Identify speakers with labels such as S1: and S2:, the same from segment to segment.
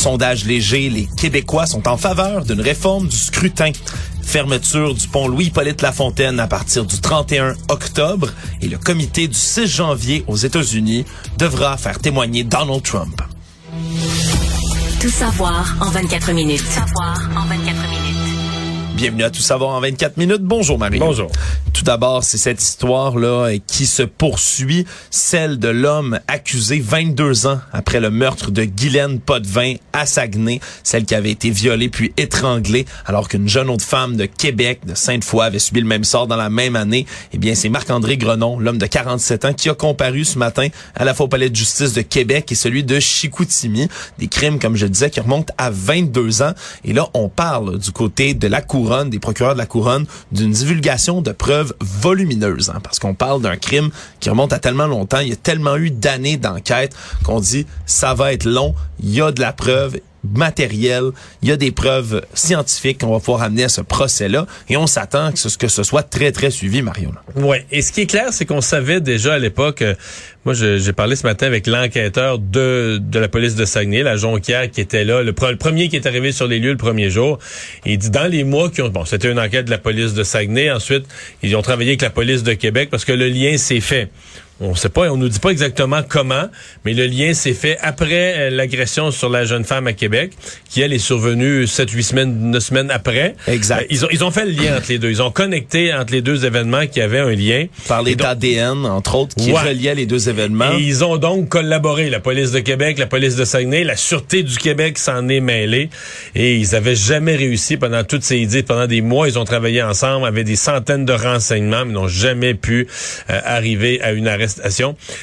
S1: Sondage léger, les Québécois sont en faveur d'une réforme du scrutin. Fermeture du pont Louis-Hippolyte Lafontaine à partir du 31 octobre et le comité du 6 janvier aux États-Unis devra faire témoigner Donald Trump.
S2: Tout savoir en 24 minutes. Tout savoir en 24 minutes.
S1: Bienvenue à Tout savoir en 24 minutes. Bonjour Marie.
S3: Bonjour.
S1: Tout d'abord, c'est cette histoire-là qui se poursuit, celle de l'homme accusé 22 ans après le meurtre de Guylaine Potvin à Saguenay, celle qui avait été violée puis étranglée alors qu'une jeune autre femme de Québec, de Sainte-Foy, avait subi le même sort dans la même année. Eh bien, c'est Marc-André Grenon, l'homme de 47 ans, qui a comparu ce matin à la fois au palais de justice de Québec et celui de Chicoutimi. Des crimes, comme je disais, qui remontent à 22 ans. Et là, on parle du côté de la des procureurs de la couronne, d'une divulgation de preuves volumineuse, hein, parce qu'on parle d'un crime qui remonte à tellement longtemps, il y a tellement eu d'années d'enquête qu'on dit ça va être long, il y a de la preuve, matériel, il y a des preuves scientifiques qu'on va pouvoir amener à ce procès-là et on s'attend que ce, que ce soit très, très suivi, Mario.
S3: Ouais. Et ce qui est clair, c'est qu'on savait déjà à l'époque, euh, moi j'ai parlé ce matin avec l'enquêteur de, de la police de Saguenay, la Jonquière, qui était là, le, le, premier qui est arrivé sur les lieux le premier jour. il dit dans les mois qui ont... Bon, c'était une enquête de la police de Saguenay. Ensuite, ils ont travaillé avec la police de Québec parce que le lien s'est fait on sait pas, on nous dit pas exactement comment, mais le lien s'est fait après euh, l'agression sur la jeune femme à Québec, qui elle est survenue sept, huit semaines, neuf semaines après.
S1: Exact.
S3: Euh, ils ont ils ont fait le lien entre les deux. Ils ont connecté entre les deux événements qui avaient un lien.
S1: Par les d'ADN entre autres qui ouais. reliaient les deux événements.
S3: Et ils ont donc collaboré. La police de Québec, la police de Saguenay, la sûreté du Québec s'en est mêlée et ils avaient jamais réussi pendant toutes ces idées, pendant des mois, ils ont travaillé ensemble, avaient des centaines de renseignements, mais n'ont jamais pu euh, arriver à une arrestation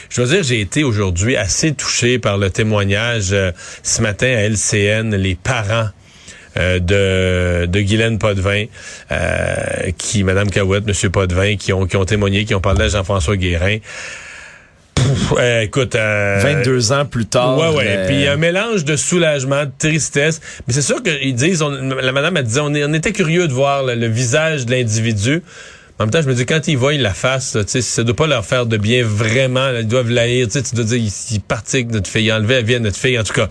S3: je veux dire, j'ai été aujourd'hui assez touché par le témoignage euh, ce matin à LCN, les parents euh, de, de Guylaine Potvin, euh, qui, Madame Cahouette, Monsieur Potvin, qui ont, qui ont témoigné, qui ont parlé à Jean-François Guérin. écoute,
S1: 22 ans plus tard.
S3: Ouais, ouais. Puis un mélange de soulagement, de tristesse. Mais c'est sûr qu'ils disent, la madame a dit, on, on, était curieux de voir le visage de l'individu. En même temps, je me dis, quand ils voient la face, sais, ça doit pas leur faire de bien vraiment. ils doivent l'haïr. Tu dois dire, ils partent notre fille, enlever la vie à notre fille, en tout cas.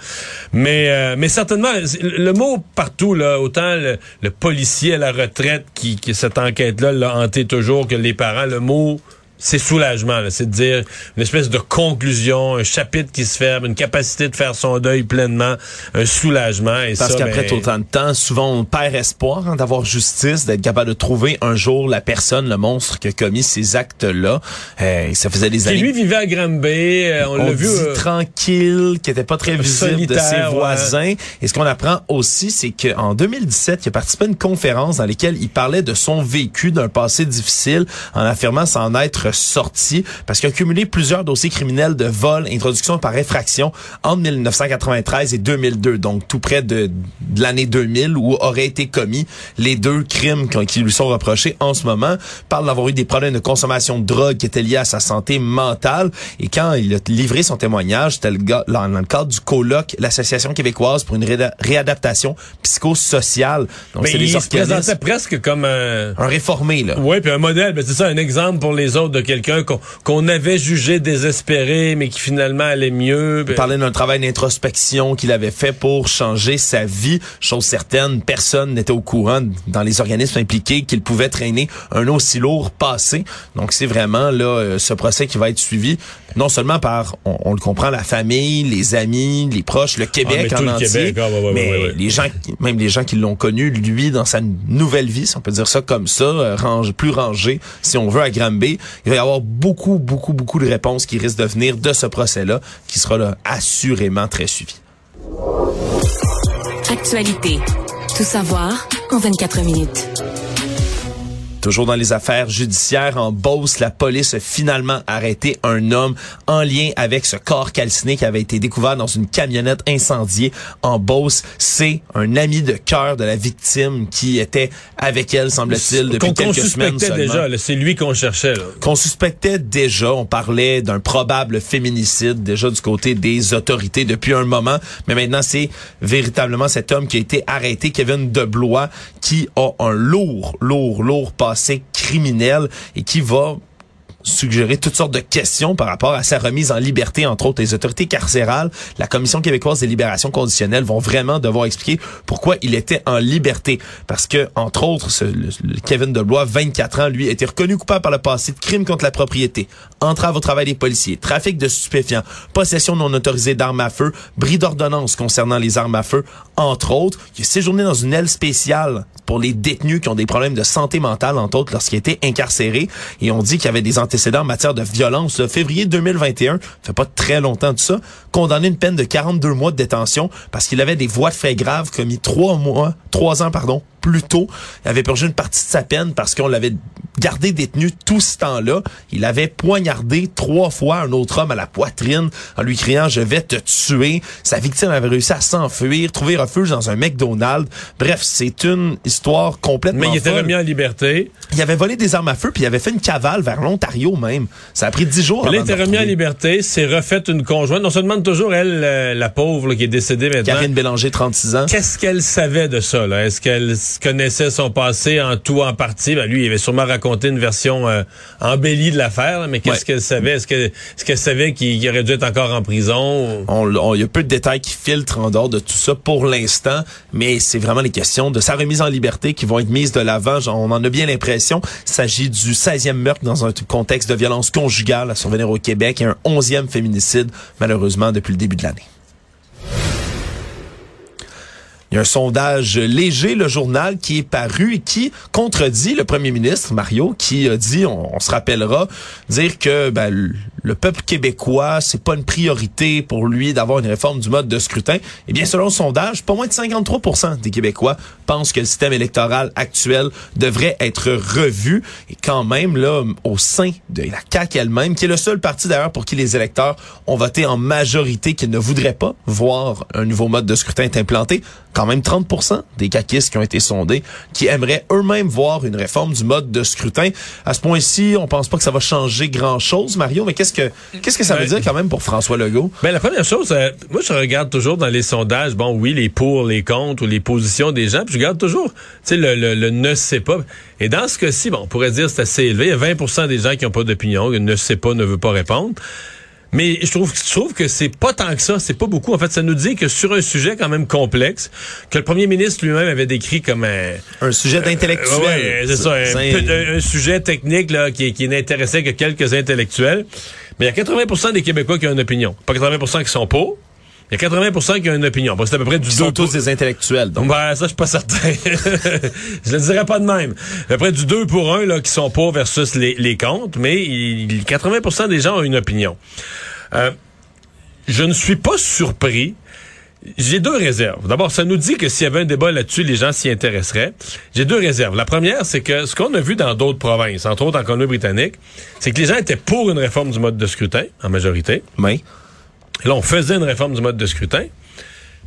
S3: Mais, euh, mais certainement, le mot partout, là, autant le, policier à la retraite qui, qui cette enquête-là l'a hanté toujours que les parents, le mot c'est soulagement, c'est de dire une espèce de conclusion, un chapitre qui se ferme, une capacité de faire son deuil pleinement, un soulagement. Et
S1: Parce qu'après
S3: ben,
S1: tout autant de temps, souvent on perd espoir hein, d'avoir justice, d'être capable de trouver un jour la personne, le monstre qui a commis ces actes-là. Euh, ça faisait des années.
S3: Qui lui vivait à Granby, euh, on,
S1: on
S3: l'a vu
S1: euh, tranquille, qui était pas très visible de ses voisins.
S3: Ouais.
S1: Et ce qu'on apprend aussi, c'est qu'en 2017, il a participé à une conférence dans laquelle il parlait de son vécu, d'un passé difficile, en affirmant s'en être sorti parce qu'il a cumulé plusieurs dossiers criminels de vol, introduction par effraction entre 1993 et 2002, donc tout près de, de l'année 2000 où auraient été commis les deux crimes qui lui sont reprochés en ce moment. Parle d'avoir eu des problèmes de consommation de drogue qui étaient liés à sa santé mentale et quand il a livré son témoignage, c'était le gars, dans le cadre du colloque, l'Association québécoise pour une ré réadaptation psychosociale.
S3: Donc, c'est les se présentait presque comme un...
S1: un réformé, là.
S3: Oui, puis un modèle, ben c'est ça, un exemple pour les autres de quelqu'un qu'on avait jugé désespéré, mais qui finalement allait mieux.
S1: Il parlait d'un travail d'introspection qu'il avait fait pour changer sa vie. Chose certaine, personne n'était au courant dans les organismes impliqués qu'il pouvait traîner un aussi lourd passé. Donc c'est vraiment là euh, ce procès qui va être suivi non seulement par, on, on le comprend, la famille, les amis, les proches, le Québec
S3: Ah, mais
S1: en
S3: le
S1: entier,
S3: Québec, ah, ouais, ouais,
S1: mais
S3: ouais,
S1: les gens, même les gens qui l'ont connu, lui, dans sa nouvelle vie, si on peut dire ça comme ça, euh, range, plus rangé, si on veut, à Granby, il va y avoir beaucoup, beaucoup, beaucoup de réponses qui risquent de venir de ce procès-là, qui sera là assurément très suivi.
S2: Actualité. Tout savoir en 24 minutes.
S1: Toujours dans les affaires judiciaires en Beauce, la police a finalement arrêté un homme en lien avec ce corps calciné qui avait été découvert dans une camionnette incendiée en Beauce. C'est un ami de cœur de la victime qui était avec elle, semble-t-il, depuis
S3: qu'on
S1: quelques semaines
S3: suspectait
S1: seulement.
S3: déjà, c'est lui qu'on cherchait.
S1: Qu'on suspectait déjà. On parlait d'un probable féminicide déjà du côté des autorités depuis un moment. Mais maintenant, c'est véritablement cet homme qui a été arrêté, Kevin Deblois, qui a un lourd, lourd, lourd passé criminel et qui va suggérer toutes sortes de questions par rapport à sa remise en liberté, entre autres les autorités carcérales, la Commission québécoise des libérations conditionnelles vont vraiment devoir expliquer pourquoi il était en liberté. Parce que, entre autres, Kevin Deblois, 24 ans, lui, a été reconnu coupable par le passé de crimes contre la propriété, entrave au travail des policiers, trafic de stupéfiants, possession non autorisée d'armes à feu, bris d'ordonnance concernant les armes à feu, entre autres. Il a séjourné dans une aile spéciale pour les détenus qui ont des problèmes de santé mentale, entre autres, lorsqu'il était incarcéré. Et on dit qu'il avait des antécédents en matière de violence. Le février 2021, fait pas très longtemps de ça, condamné une peine de 42 mois de détention parce qu'il avait des voies de fait graves commis trois mois, trois ans, pardon, plus tôt. Il avait purgé une partie de sa peine parce qu'on l'avait gardé détenu tout ce temps-là. Il avait poignardé trois fois un autre homme à la poitrine en lui criant « Je vais te tuer ». Sa victime avait réussi à s'enfuir, trouver refuge dans un McDonald's. Bref, c'est une histoire complètement
S3: Mais il était
S1: folle.
S3: remis en liberté.
S1: Il avait volé des armes à feu puis il avait fait une cavale vers l'Ontario même. Ça a pris dix jours
S3: il était remis en liberté, s'est refait une conjointe. On se demande toujours, elle, euh, la pauvre, là, qui est décédée maintenant.
S1: Karine Bélanger, 36 ans.
S3: Qu'est-ce qu'elle savait de ça? là? Est-ce qu'elle connaissait son passé en tout, en partie? Ben, lui, il avait sûrement raconté une version euh, embellie de l'affaire, mais qu'est-ce
S1: Ouais.
S3: qu'elle savait? Est-ce que- est-ce qu'elle savait qu'il qu'il aurait dû être encore en prison?
S1: On, on- il y a peu de détails qui filtrent en dehors de tout ça pour l'instant, mais c'est vraiment les questions de sa remise en liberté qui vont être mises de l'avant. On en a bien l'impression. Il s'agit du 16e meurtre dans un contexte de violence conjugale à survenir au Québec et un 11e féminicide, malheureusement, depuis le début de l'année. Il y a un sondage léger, le journal, qui est paru et qui contredit le premier ministre, Mario, qui a dit, on, on se rappellera, dire que ben, le- le peuple québécois, c'est pas une priorité pour lui d'avoir une réforme du mode de scrutin. Eh bien, selon le sondage, pas moins de 53 des Québécois pensent que le système électoral actuel devrait être revu. Et quand même, là, au sein de la CAQ elle-même, qui est le seul parti d'ailleurs pour qui les électeurs ont voté en majorité qu'ils ne voudraient pas voir un nouveau mode de scrutin être implanté, quand même 30 des caquistes qui ont été sondés qui aimeraient eux-mêmes voir une réforme du mode de scrutin. À ce point-ci, on pense pas que ça va changer grand-chose, Mario, mais qu'est-ce que qu'est-ce que ça veut
S3: Ouais.
S1: dire quand même pour François Legault?
S3: Ben, la première chose, euh, moi, je regarde toujours dans les sondages, bon, oui, les pour, les contre ou les positions des gens, puis je regarde toujours, tu sais, le, le, le ne sait pas. Et dans ce cas-ci, bon, on pourrait dire c'est assez élevé. Il y a 20% des gens qui n'ont pas d'opinion, ne sait pas, ne veut pas répondre. Mais je trouve, je trouve que c'est pas tant que ça, c'est pas beaucoup. En fait, ça nous dit que sur un sujet quand même complexe, que le premier ministre lui-même avait décrit comme un,
S1: Un sujet d'intellectuel.
S3: Ouais, ouais, c'est ça, un, sujet technique là, qui, qui n'intéressait que quelques intellectuels. Mais il y a 80% des Québécois qui ont une opinion. Pas 80% qui sont pour. Il y a 80% qui ont une opinion. Bon, c'est à peu près du
S1: Ils
S3: 2
S1: sont tous des intellectuels, donc.
S3: Ben, ça, je suis pas certain. je le dirais pas de même. À peu près du 2 pour 1 là, qui sont pour versus les, les contre, mais il- 80% des gens ont une opinion. Euh, je ne suis pas surpris. J'ai deux réserves. D'abord, ça nous dit que s'il y avait un débat là-dessus, les gens s'y intéresseraient. J'ai deux réserves. La première, c'est que ce qu'on a vu dans d'autres provinces, entre autres en Colombie-Britannique, c'est que les gens étaient pour une réforme du mode de scrutin, en majorité.
S1: Oui.
S3: Et là, on faisait une réforme du mode de scrutin.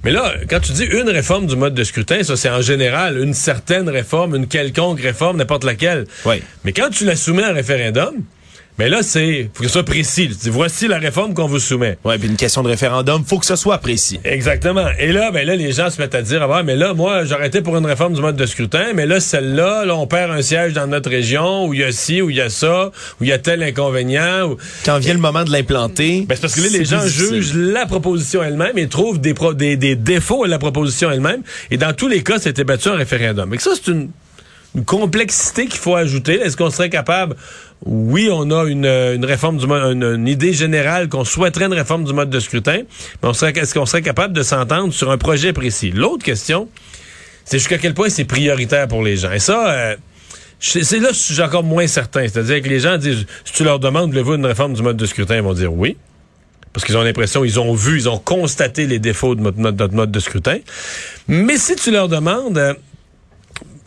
S3: Mais là, quand tu dis une réforme du mode de scrutin, ça c'est en général une certaine réforme, une quelconque réforme, n'importe laquelle.
S1: Oui.
S3: Mais quand tu la soumets à un référendum, Mais là, c'est faut que ce soit précis. Dis, voici la réforme qu'on vous soumet.
S1: Ouais, puis une question de référendum, faut que ce soit précis.
S3: Exactement. Et là, ben là, les gens se mettent à dire, ah ouais, mais là, moi, j'aurais été pour une réforme du mode de scrutin, mais là, celle-là, là, on perd un siège dans notre région, où il y a ci, où il y a ça, où il y a tel inconvénient. Où...
S1: Quand vient le moment de l'implanter,
S3: Ben, c'est parce que là, les gens
S1: difficile.
S3: jugent la proposition elle-même et trouvent des, pro- des, des défauts à la proposition elle-même. Et dans tous les cas, c'était battu en référendum. Et ça, c'est une, une complexité qu'il faut ajouter. Est-ce qu'on serait capable... Oui, on a une, euh, une réforme du mode, une, idée générale qu'on souhaiterait une réforme du mode de scrutin, mais on serait, est-ce qu'on serait capable de s'entendre sur un projet précis? L'autre question, c'est jusqu'à quel point c'est prioritaire pour les gens. Et ça, euh, c'est là que je suis encore moins certain. C'est-à-dire que les gens disent, si tu leur demandes, voulez-vous une réforme du mode de scrutin, ils vont dire oui. Parce qu'ils ont l'impression, ils ont vu, ils ont constaté les défauts de notre, notre- notre mode de scrutin. Mais si tu leur demandes, euh,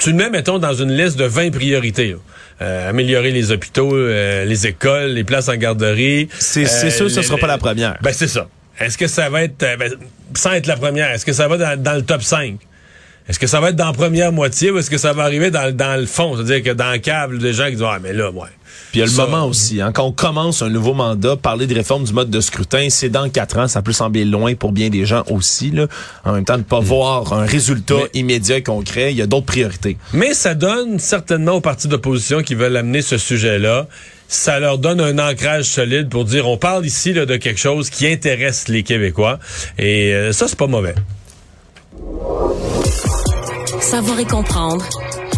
S3: tu le mets, mettons, dans une liste de 20 priorités. Euh, améliorer les hôpitaux, euh, les écoles, les places en garderie.
S1: C'est
S3: Euh,
S1: sûr que ce sera pas la première.
S3: Ben, c'est ça. Est-ce que ça va être, euh, ben, sans être la première, est-ce que ça va dans, dans le top 5? Est-ce que ça va être dans la première moitié ou est-ce que ça va arriver dans, le- dans le fond? C'est-à-dire que dans le câble, des gens qui disent, ah, mais là, ouais.
S1: Puis il y a le
S3: Ça-
S1: moment aussi, hein, quand on commence un nouveau mandat, parler de réforme du mode de scrutin, c'est dans quatre ans, ça peut sembler loin pour bien des gens aussi. Là. En même temps, ne pas voir un résultat
S3: Mm. Mais-
S1: immédiat et concret, il y a d'autres priorités.
S3: Mais ça donne certainement aux partis d'opposition qui veulent amener ce sujet-là, ça leur donne un ancrage solide pour dire on parle ici là, de quelque chose qui intéresse les Québécois. Et euh, ça, c'est pas mauvais.
S2: Savoir et comprendre.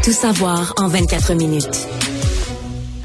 S2: Tout savoir en 24 minutes.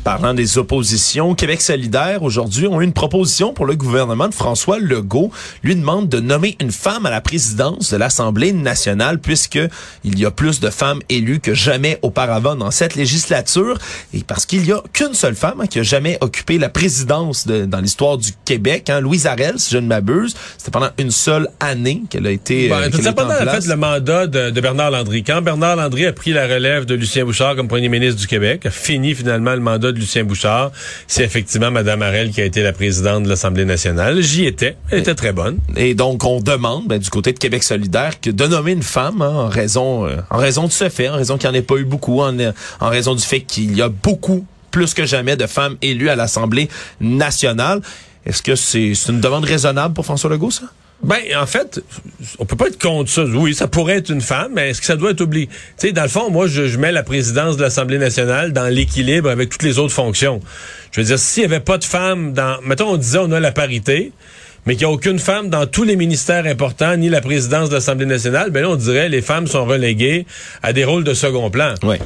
S1: Parlant des oppositions, Québec solidaire, aujourd'hui, ont eu une proposition pour le gouvernement de François Legault. Lui demande de nommer une femme à la présidence de l'Assemblée nationale puisque il y a plus de femmes élues que jamais auparavant dans cette législature et parce qu'il y a qu'une seule femme hein, qui a jamais occupé la présidence de- dans l'histoire du Québec, hein, Louise Arel, si je ne m'abuse. C'était pendant une seule année qu'elle a été, euh,
S3: Ben, ça
S1: en
S3: pendant en
S1: place.
S3: fait le mandat de, de Bernard Landry. Quand Bernard Landry a pris la relève de Lucien Bouchard comme premier ministre du Québec, a fini finalement le mandat de Lucien Bouchard, c'est effectivement Mme Arel qui a été la présidente de l'Assemblée nationale. J'y étais. Elle était très bonne.
S1: Et donc, on demande ben, du côté de Québec solidaire de nommer une femme hein, en raison euh, en raison de ce fait, en raison qu'il n'y en ait pas eu beaucoup, en, en raison du fait qu'il y a beaucoup, plus que jamais, de femmes élues à l'Assemblée nationale. Est-ce que c'est une demande raisonnable pour François Legault, ça?
S3: Ben, en fait, on peut pas être contre ça. Oui, ça pourrait être une femme, mais est-ce que ça doit être oublié? Tu sais, dans le fond, moi, je, je mets la présidence de l'Assemblée nationale dans l'équilibre avec toutes les autres fonctions. Je veux dire, s'il y avait pas de femmes dans... Mettons, on disait on a la parité, mais qu'il n'y a aucune femme dans tous les ministères importants, ni la présidence de l'Assemblée nationale, ben là, on dirait les femmes sont reléguées à des rôles de second plan.
S1: Ouais.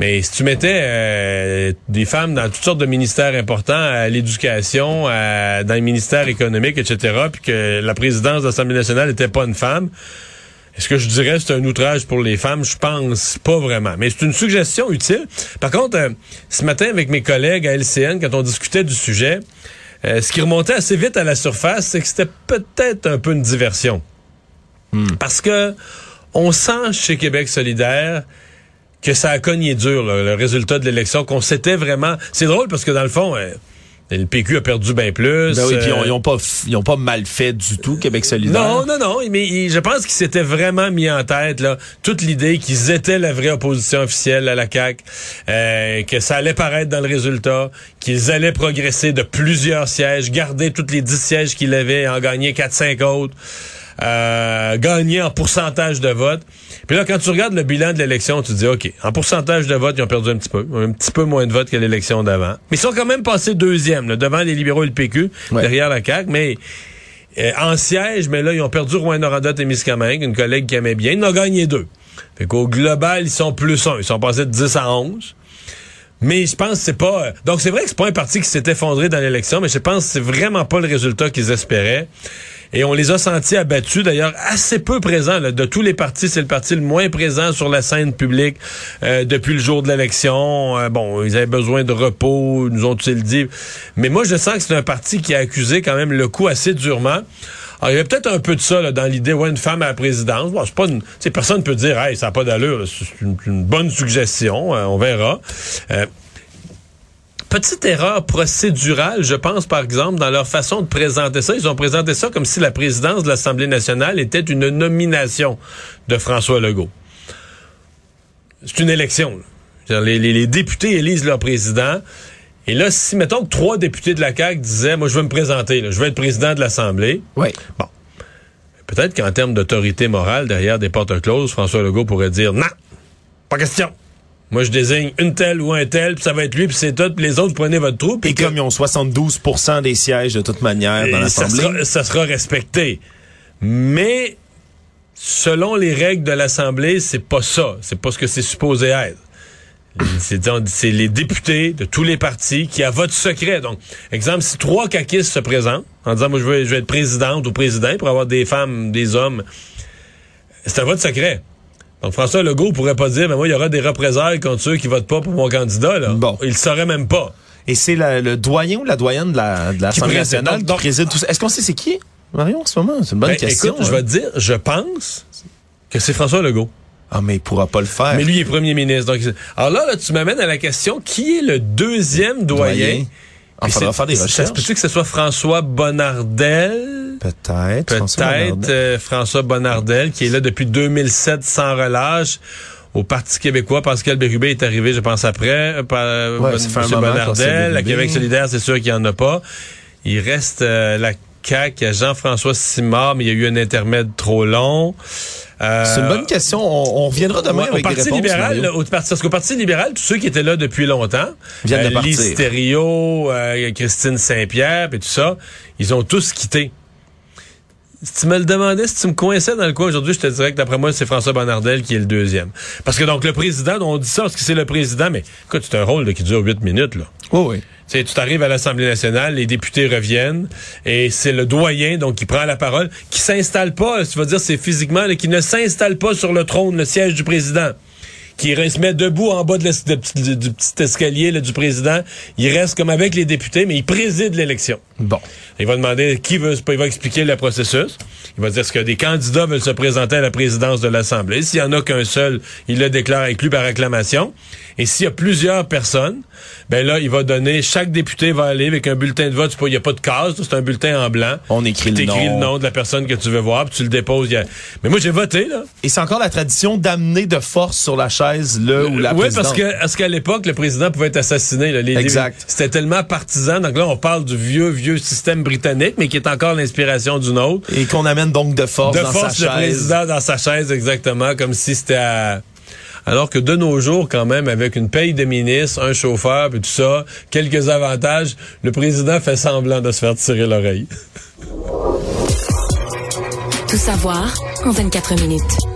S3: Mais si tu mettais euh, des femmes dans toutes sortes de ministères importants, à l'éducation, à- dans les ministères économiques, etc., puis que la présidence de l'Assemblée nationale n'était pas une femme, est-ce que je dirais que c'est un outrage pour les femmes? Je pense pas vraiment. Mais c'est une suggestion utile. Par contre, euh, ce matin, avec mes collègues à LCN, quand on discutait du sujet, euh, ce qui remontait assez vite à la surface, c'est que c'était peut-être un peu une diversion. Parce que on sent chez Québec solidaire que ça a cogné dur, là, le résultat de l'élection, qu'on s'était vraiment... C'est drôle parce que dans le fond, euh, le PQ a perdu bien plus.
S1: Ben oui, puis
S3: euh,
S1: ils ont pas f- ils ont pas mal fait du tout, Québec solidaire.
S3: non, non, non, mais je pense qu'ils s'étaient vraiment mis en tête là, toute l'idée qu'ils étaient la vraie opposition officielle à la CAQ, euh, que ça allait paraître dans le résultat, qu'ils allaient progresser de plusieurs sièges, garder tous les 10 sièges qu'ils avaient, et en gagner 4-5 autres, euh, gagner en pourcentage de vote. Puis là, quand tu regardes le bilan de l'élection, tu te dis, OK, en pourcentage de vote, ils ont perdu un petit peu, un petit peu moins de votes que l'élection d'avant. Mais ils sont quand même passés deuxième, là, devant les libéraux et le PQ,
S1: Ouais.
S3: derrière la CAQ, mais... Euh, en siège, mais là, ils ont perdu Rouen-Noranda et Miscamingue, une collègue qui aimait bien. Ils en ont gagné deux. Fait qu'au global, ils sont plus un. Ils sont passés de 10 à 11. Mais je pense que c'est pas... euh, Donc, c'est vrai que c'est pas un parti qui s'est effondré dans l'élection, mais je pense que c'est vraiment pas le résultat qu'ils espéraient. Et on les a sentis abattus, d'ailleurs, assez peu présents. De tous les partis, c'est le parti le moins présent sur la scène publique euh, depuis le jour de l'élection. Euh, bon, ils avaient besoin de repos, nous ont-ils dit. Mais moi, je sens que c'est un parti qui a accusé quand même le coup assez durement. Alors, il y avait peut-être un peu de ça dans l'idée, ouais, une femme à la présidence. Bon, c'est pas une, personne peut dire, hey, ça n'a pas d'allure. C'est une, bonne suggestion. euh, on verra. Petite erreur procédurale, je pense, par exemple, dans leur façon de présenter ça. Ils ont présenté ça comme si la présidence de l'Assemblée nationale était une nomination de François Legault. C'est une élection. là. Les, les- les députés élisent leur président. Et là, si, mettons que trois députés de la CAQ disaient, moi, je veux me présenter, là, je veux être président de l'Assemblée.
S1: Oui.
S3: Bon. Peut-être qu'en termes d'autorité morale, derrière des portes closes, François Legault pourrait dire, non, pas question. Moi, je désigne une telle ou un tel, puis ça va être lui, puis c'est tout, puis les autres, prenez votre trou.
S1: Et comme ils ont 72% des sièges de toute manière dans
S3: ça
S1: l'Assemblée.
S3: sera, ça sera respecté. Mais selon les règles de l'Assemblée, c'est pas ça. C'est pas ce que c'est supposé être. C'est c'est les députés de tous les partis qui, à vote secret, donc, exemple, si trois caquistes se présentent en disant, moi, je veux, je veux être présidente ou président pour avoir des femmes, des hommes, c'est un vote secret. Donc, François Legault pourrait pas dire, mais moi, il y aura des représailles contre ceux qui votent pas pour mon candidat, là.
S1: Bon.
S3: Il le saurait même pas.
S1: Et c'est le doyen ou la doyenne de la- de l'Assemblée nationale
S3: Donc-
S1: qui préside tout ça. Est-ce qu'on sait c'est qui, Marion, en ce moment? C'est une bonne
S3: Ben,
S1: question.
S3: écoute, je
S1: hein.
S3: vais te dire, je pense que c'est François Legault.
S1: Ah, mais il pourra pas le faire.
S3: Mais lui il est premier ministre. Donc, alors là, là, tu m'amènes à la question, qui est le deuxième doyen?
S1: Doyen. Ah,
S3: Puis
S1: faudra faire des recherches.
S3: peut-tu que ce soit François Bonnardel?
S1: Peut-être.
S3: Peut-être euh, François Bonnardel, qui est là depuis 2007 sans relâche. Au Parti québécois, Pascal Bérubé est arrivé, je pense, après. euh, par, euh,
S1: Ouais,
S3: Bon-
S1: ça fait un
S3: Monsieur
S1: moment,
S3: Bonnardel. La. Québec solidaire, c'est sûr qu'il n'y en a pas. Il reste euh, la CAQ, il y a Jean-François Simard, mais il y a eu un intermède trop long. Euh,
S1: C'est une bonne question. On, on reviendra demain
S3: Ouais,
S1: avec
S3: au
S1: des
S3: Parti
S1: réponses,
S3: libéral, là, au parce qu'au Parti libéral, tous ceux qui étaient là depuis longtemps, euh,
S1: de partir.
S3: Thériault, euh, Christine Saint-Pierre, et tout ça, ils ont tous quitté. Si tu me le demandais, si tu me coinçais dans le coin aujourd'hui, je te dirais que d'après moi, c'est François Bonnardel qui est le deuxième. Parce que donc le président, on dit ça parce que c'est le président, mais écoute, c'est un rôle là, qui dure huit minutes. Là.
S1: Oui, oui.
S3: Tu t'arrives à l'Assemblée nationale, les députés reviennent, et c'est le doyen donc qui prend la parole, qui s'installe pas, tu vas dire c'est physiquement, là, qui ne s'installe pas sur le trône, le siège du président, qui se met debout en bas de la- de petit- du, du petit escalier là, du président. Il reste comme avec les députés, mais il préside l'élection.
S1: Bon.
S3: Il va demander qui veut, il va expliquer le processus. Il va dire ce que des candidats veulent se présenter à la présidence de l'Assemblée. S'il y en a qu'un seul, il le déclare inclus par acclamation. Et s'il y a plusieurs personnes, ben là, il va donner, chaque député va aller avec un bulletin de vote. Il n'y a pas de case, c'est un bulletin en blanc.
S1: On écrit le nom.
S3: le nom de la personne que tu veux voir, puis tu le déposes. a- Mais moi, j'ai voté, là.
S1: Et c'est encore la tradition d'amener de force sur la chaise le ou la
S3: oui,
S1: présidente.
S3: parce que parce qu'à l'époque, le président pouvait être assassiné. Là, Les-
S1: Exact.
S3: C'était tellement partisan. Donc là, on parle du vieux, vieux système britannique, mais qui est encore l'inspiration d'une autre.
S1: Et qu'on amène donc de force
S3: de
S1: dans
S3: force
S1: sa
S3: le
S1: chaise.
S3: président dans sa chaise exactement comme si c'était à... alors que de nos jours quand même avec une paye de ministre, un chauffeur et tout ça, quelques avantages, le président fait semblant de se faire tirer l'oreille.
S2: Tout savoir en 24 minutes.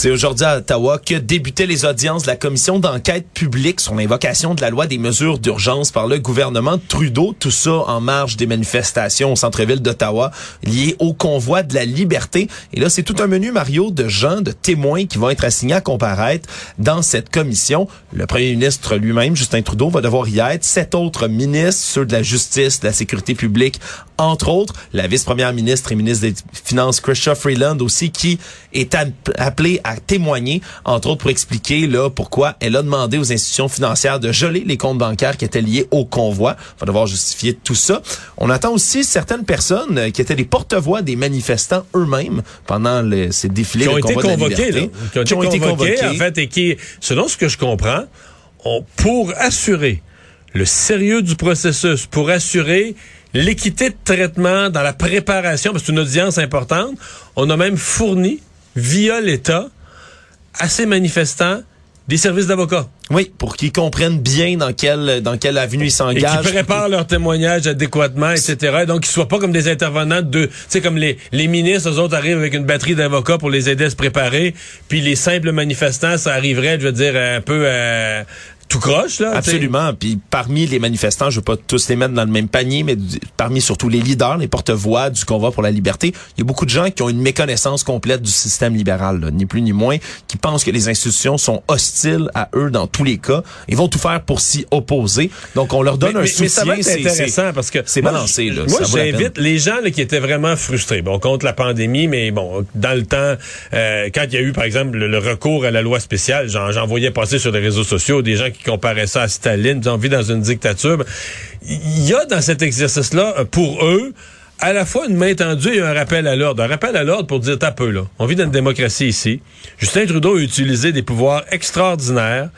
S1: C'est aujourd'hui à Ottawa que débutaient les audiences de la commission d'enquête publique sur l'invocation de la loi des mesures d'urgence par le gouvernement Trudeau. Tout ça en marge des manifestations au centre-ville d'Ottawa liées au convoi de la liberté. Et là, c'est tout un menu, Mario, de gens, de témoins qui vont être assignés à comparaître dans cette commission. Le premier ministre lui-même, Justin Trudeau, va devoir y être. Sept autres ministres, ceux de la justice, de la sécurité publique, entre autres. La vice-première ministre et ministre des Finances, Chrystia Freeland aussi, qui est app- appelée témoigner, entre autres pour expliquer là pourquoi elle a demandé aux institutions financières de geler les comptes bancaires qui étaient liés au convoi. Il va devoir justifier tout ça. On attend aussi certaines personnes euh, qui étaient les porte-voix des manifestants eux-mêmes pendant ces défilés
S3: Qui ont été convoqués, là.
S1: liberté.
S3: Qui ont été convoqués, en fait, et qui, selon ce que je comprends, ont, pour assurer le sérieux du processus, pour assurer l'équité de traitement dans la préparation, parce que c'est une audience importante, on a même fourni, via l'État, à ces manifestants, des services d'avocats.
S1: Oui, pour qu'ils comprennent bien dans quelle dans quelle avenue ils
S3: Et
S1: s'engagent.
S3: qui préparent leur témoignage adéquatement, etc. Donc, qu'ils soient pas comme des intervenants de... Tu sais, comme les, les ministres, eux autres arrivent avec une batterie d'avocats pour les aider à se préparer, puis les simples manifestants, ça arriverait, je veux dire, un peu... euh, tout croche, là.
S1: Absolument. Puis parmi les manifestants, je veux pas tous les mettre dans le même panier, mais parmi surtout les leaders, les porte-voix du convoi pour la liberté, il y a beaucoup de gens qui ont une méconnaissance complète du système libéral, là, ni plus ni moins, qui pensent que les institutions sont hostiles à eux dans tous les cas. Ils vont tout faire pour s'y opposer. Donc on leur donne
S3: mais,
S1: un
S3: mais-
S1: soutien.
S3: mais ça va être
S1: c'est-
S3: intéressant parce que
S1: c'est balancé, là.
S3: Moi, j'invite les gens là, qui étaient vraiment frustrés. Bon, contre la pandémie, mais bon, dans le temps, euh, quand il y a eu, par exemple, le, le recours à la loi spéciale, j'en j'en voyais passer sur les réseaux sociaux des gens qui comparaient ça à Staline, on vit dans une dictature. Il y a dans cet exercice-là, pour eux, à la fois une main tendue et un rappel à l'ordre. Un rappel à l'ordre pour dire, t'as peu, là. On vit dans une démocratie ici. Justin Trudeau a utilisé des pouvoirs extraordinaires.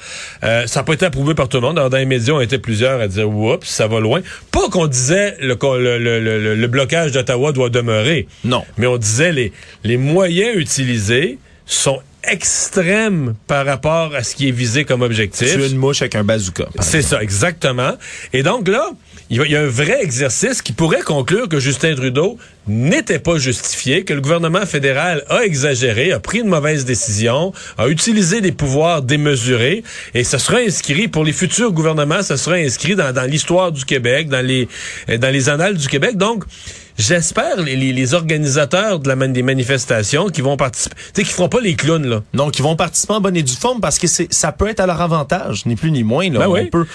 S3: Euh, ça n'a pas été approuvé par tout le monde. Alors, dans les médias, on était plusieurs à dire, oups, ça va loin. Pas qu'on disait le, le, le, le blocage d'Ottawa doit demeurer.
S1: Non.
S3: Mais on disait les, les moyens utilisés sont extrême par rapport à ce qui est visé comme objectif.
S1: Tuer une mouche avec un bazooka.
S3: C'est ça, exactement. Et donc là, il y a un vrai exercice qui pourrait conclure que Justin Trudeau n'était pas justifié, que le gouvernement fédéral a exagéré, a pris une mauvaise décision, a utilisé des pouvoirs démesurés, et ce sera inscrit pour les futurs gouvernements, ce sera inscrit dans, dans l'histoire du Québec, dans les dans les annales du Québec. Donc, j'espère les, les, organisateurs de la des manifestations qui vont participer, tu sais, qui feront pas les clowns là.
S1: Non, qui vont participer en bonne et due forme parce que c'est ça peut être à leur avantage, ni plus ni moins là.
S3: Ben oui.
S1: Peut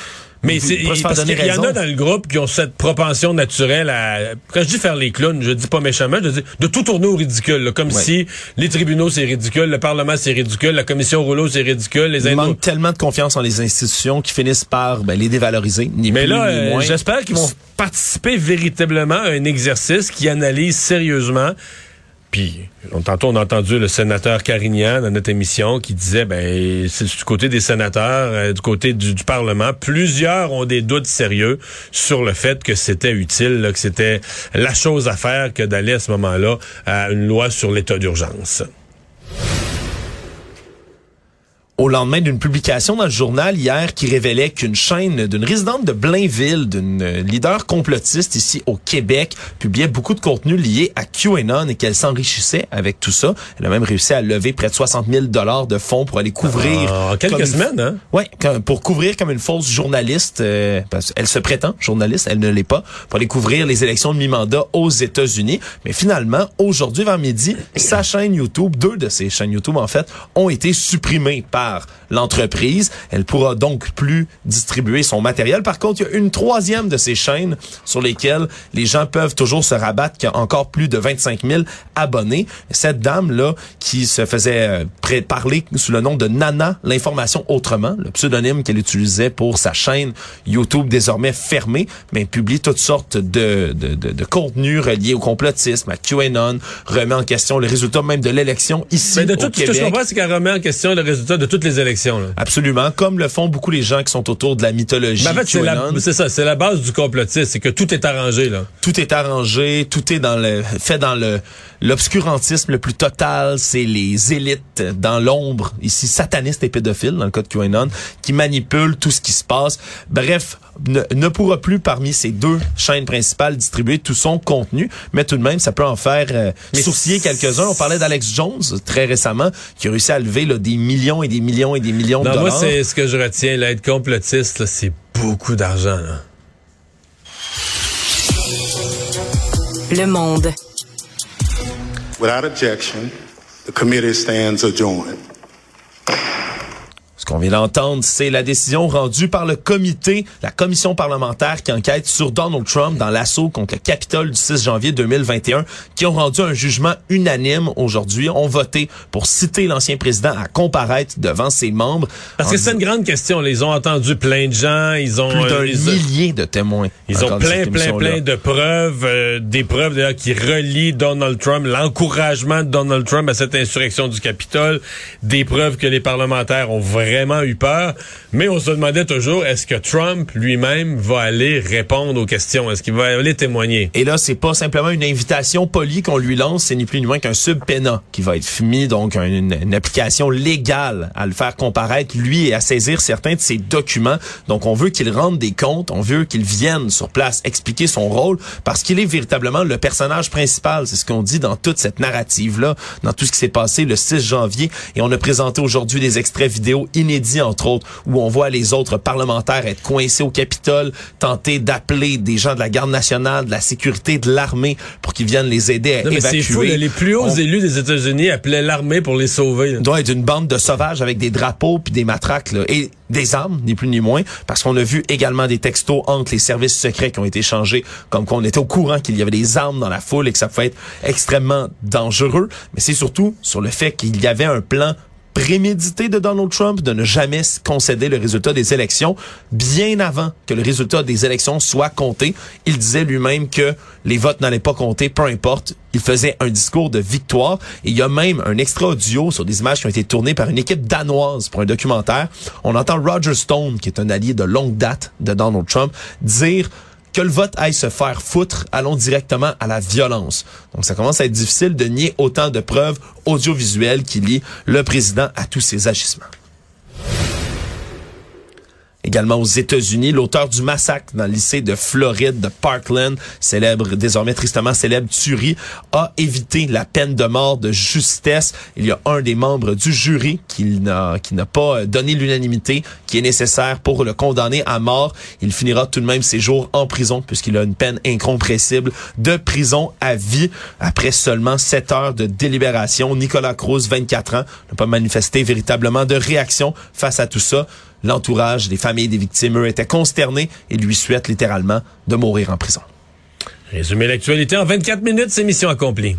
S3: mais c'est parce qu'il y en a dans le groupe qui ont cette propension naturelle à quand je dis faire les clowns, je dis pas méchamment, je dis de tout tourner au ridicule, comme si les tribunaux c'est ridicule, le parlement c'est ridicule, la commission rouleau c'est ridicule, les
S1: Ils manquent tellement de confiance en les institutions qui finissent par ben, les dévaloriser, ni
S3: Mais
S1: plus
S3: là, euh, j'espère qu'ils vont participer véritablement à un exercice qui analyse sérieusement puis, tantôt, on a entendu le sénateur Carignan dans notre émission qui disait, ben, c'est du côté des sénateurs, euh, du côté du, Parlement, plusieurs ont des doutes sérieux sur le fait que c'était utile, que c'était la chose à faire que d'aller à ce moment-là à une loi sur l'état d'urgence.
S1: Au lendemain d'une publication dans le journal hier qui révélait qu'une chaîne d'une résidente de Blainville, d'une leader complotiste ici au Québec, publiait beaucoup de contenu lié à QAnon et qu'elle s'enrichissait avec tout ça. Elle a même réussi à lever près de 60 000 dollars de fonds pour aller couvrir.
S3: Ah, en quelques semaines, hein?
S1: Ouais, pour couvrir comme une fausse journaliste. Euh, parce elle se prétend journaliste, elle ne l'est pas, pour aller couvrir les élections de mi-mandat aux États-Unis. Mais finalement, aujourd'hui vers midi, sa chaîne YouTube, deux de ses chaînes YouTube en fait, ont été supprimées par l'entreprise. Elle pourra donc plus distribuer son matériel. Par contre, il y a une troisième de ces chaînes sur lesquelles les gens peuvent toujours se rabattre, qui a encore plus de 25 000 abonnés. Cette dame-là, qui se faisait euh, parler sous le nom de Nana, l'information autrement, le pseudonyme qu'elle utilisait pour sa chaîne YouTube désormais fermée, mais publie toutes sortes de, de, de, de contenus reliés au complotisme, à QAnon, remet en question le résultat même de l'élection ici
S3: mais de
S1: au
S3: tout,
S1: Québec.
S3: Ce que je comprends, c'est qu'elle remet en question le résultat de toutes les élections. Là.
S1: Absolument, comme le font beaucoup les gens qui sont autour de la mythologie.
S3: Mais en fait, c'est, la, c'est ça, c'est la base du complotisme, c'est que tout est arrangé là.
S1: Tout est arrangé, tout est dans le fait dans le l'obscurantisme le plus total, c'est les élites dans l'ombre, ici satanistes et pédophiles dans le cas de QAnon, qui manipulent tout ce qui se passe. Bref, ne, ne pourra plus parmi ces deux chaînes principales distribuer tout son contenu, mais tout de même, ça peut en faire euh, sourciller quelques-uns. On parlait d'Alex Jones très récemment, qui a réussi à lever là, des millions et des millions et des millions
S3: non,
S1: de dollars.
S3: Moi, c'est ce que je retiens, être complotiste, c'est beaucoup d'argent.
S2: Le Monde.
S4: Without objection, the committee stands adjourned.
S1: Ce qu'on vient d'entendre, c'est la décision rendue par le comité, la commission parlementaire qui enquête sur Donald Trump dans l'assaut contre le Capitole du 6 janvier 2021, qui ont rendu un jugement unanime aujourd'hui, ont voté pour citer l'ancien président à comparaître devant ses membres.
S3: Parce que c'est une grande question. Ils ont entendu plein de gens, ils ont
S1: plus d'un
S3: euh,
S1: millier de témoins.
S3: Ils ont plein, plein, plein de preuves, euh, des preuves d'ailleurs qui relient Donald Trump, l'encouragement de Donald Trump à cette insurrection du Capitole, des preuves que les parlementaires ont vraiment eu peur, mais on se demandait toujours est-ce que Trump lui-même va aller répondre aux questions, est-ce qu'il va aller témoigner?
S1: Et là, c'est pas simplement une invitation polie qu'on lui lance, c'est ni plus ni moins qu'un subpénat qui va être mis, donc une, application légale à le faire comparaître lui et à saisir certains de ses documents. Donc on veut qu'il rende des comptes, on veut qu'il vienne sur place expliquer son rôle parce qu'il est véritablement le personnage principal, c'est ce qu'on dit dans toute cette narrative là, dans tout ce qui s'est passé le 6 janvier. Et on a présenté aujourd'hui des extraits vidéo inédit, entre autres, où on voit les autres parlementaires être coincés au Capitole, tenter d'appeler des gens de la garde nationale, de la sécurité, de l'armée pour qu'ils viennent les aider à
S3: non, mais
S1: évacuer.
S3: Fou, là, les plus hauts
S1: on...
S3: élus des États-Unis appelaient l'armée pour les sauver. Là.
S1: doit être une bande de sauvages avec des drapeaux puis des matraques là, et des armes, ni plus ni moins, parce qu'on a vu également des textos entre les services secrets qui ont été changés, comme qu'on était au courant qu'il y avait des armes dans la foule et que ça pouvait être extrêmement dangereux. Mais c'est surtout sur le fait qu'il y avait un plan prémédité de Donald Trump de ne jamais concéder le résultat des élections bien avant que le résultat des élections soit compté. Il disait lui-même que les votes n'allaient pas compter, peu importe. Il faisait un discours de victoire. Et il y a même un extra audio sur des images qui ont été tournées par une équipe danoise pour un documentaire. On entend Roger Stone, qui est un allié de longue date de Donald Trump, dire que le vote aille se faire foutre, allons directement à la violence. Donc ça commence à être difficile de nier autant de preuves audiovisuelles qui lient le président à tous ses agissements. Également aux États-Unis, l'auteur du massacre dans le lycée de Floride de Parkland, célèbre, désormais tristement célèbre tuerie, a évité la peine de mort de justesse. Il y a un des membres du jury qui n'a, qui n'a pas donné l'unanimité qui est nécessaire pour le condamner à mort. Il finira tout de même ses jours en prison puisqu'il a une peine incompressible de prison à vie après seulement sept heures de délibération. Nicolas Cruz, 24 ans, n'a pas manifesté véritablement de réaction face à tout ça. L'entourage des familles des victimes, eux, étaient consternés et lui souhaitent littéralement de mourir en prison.
S3: Résumer l'actualité en 24 minutes, c'est mission accomplie.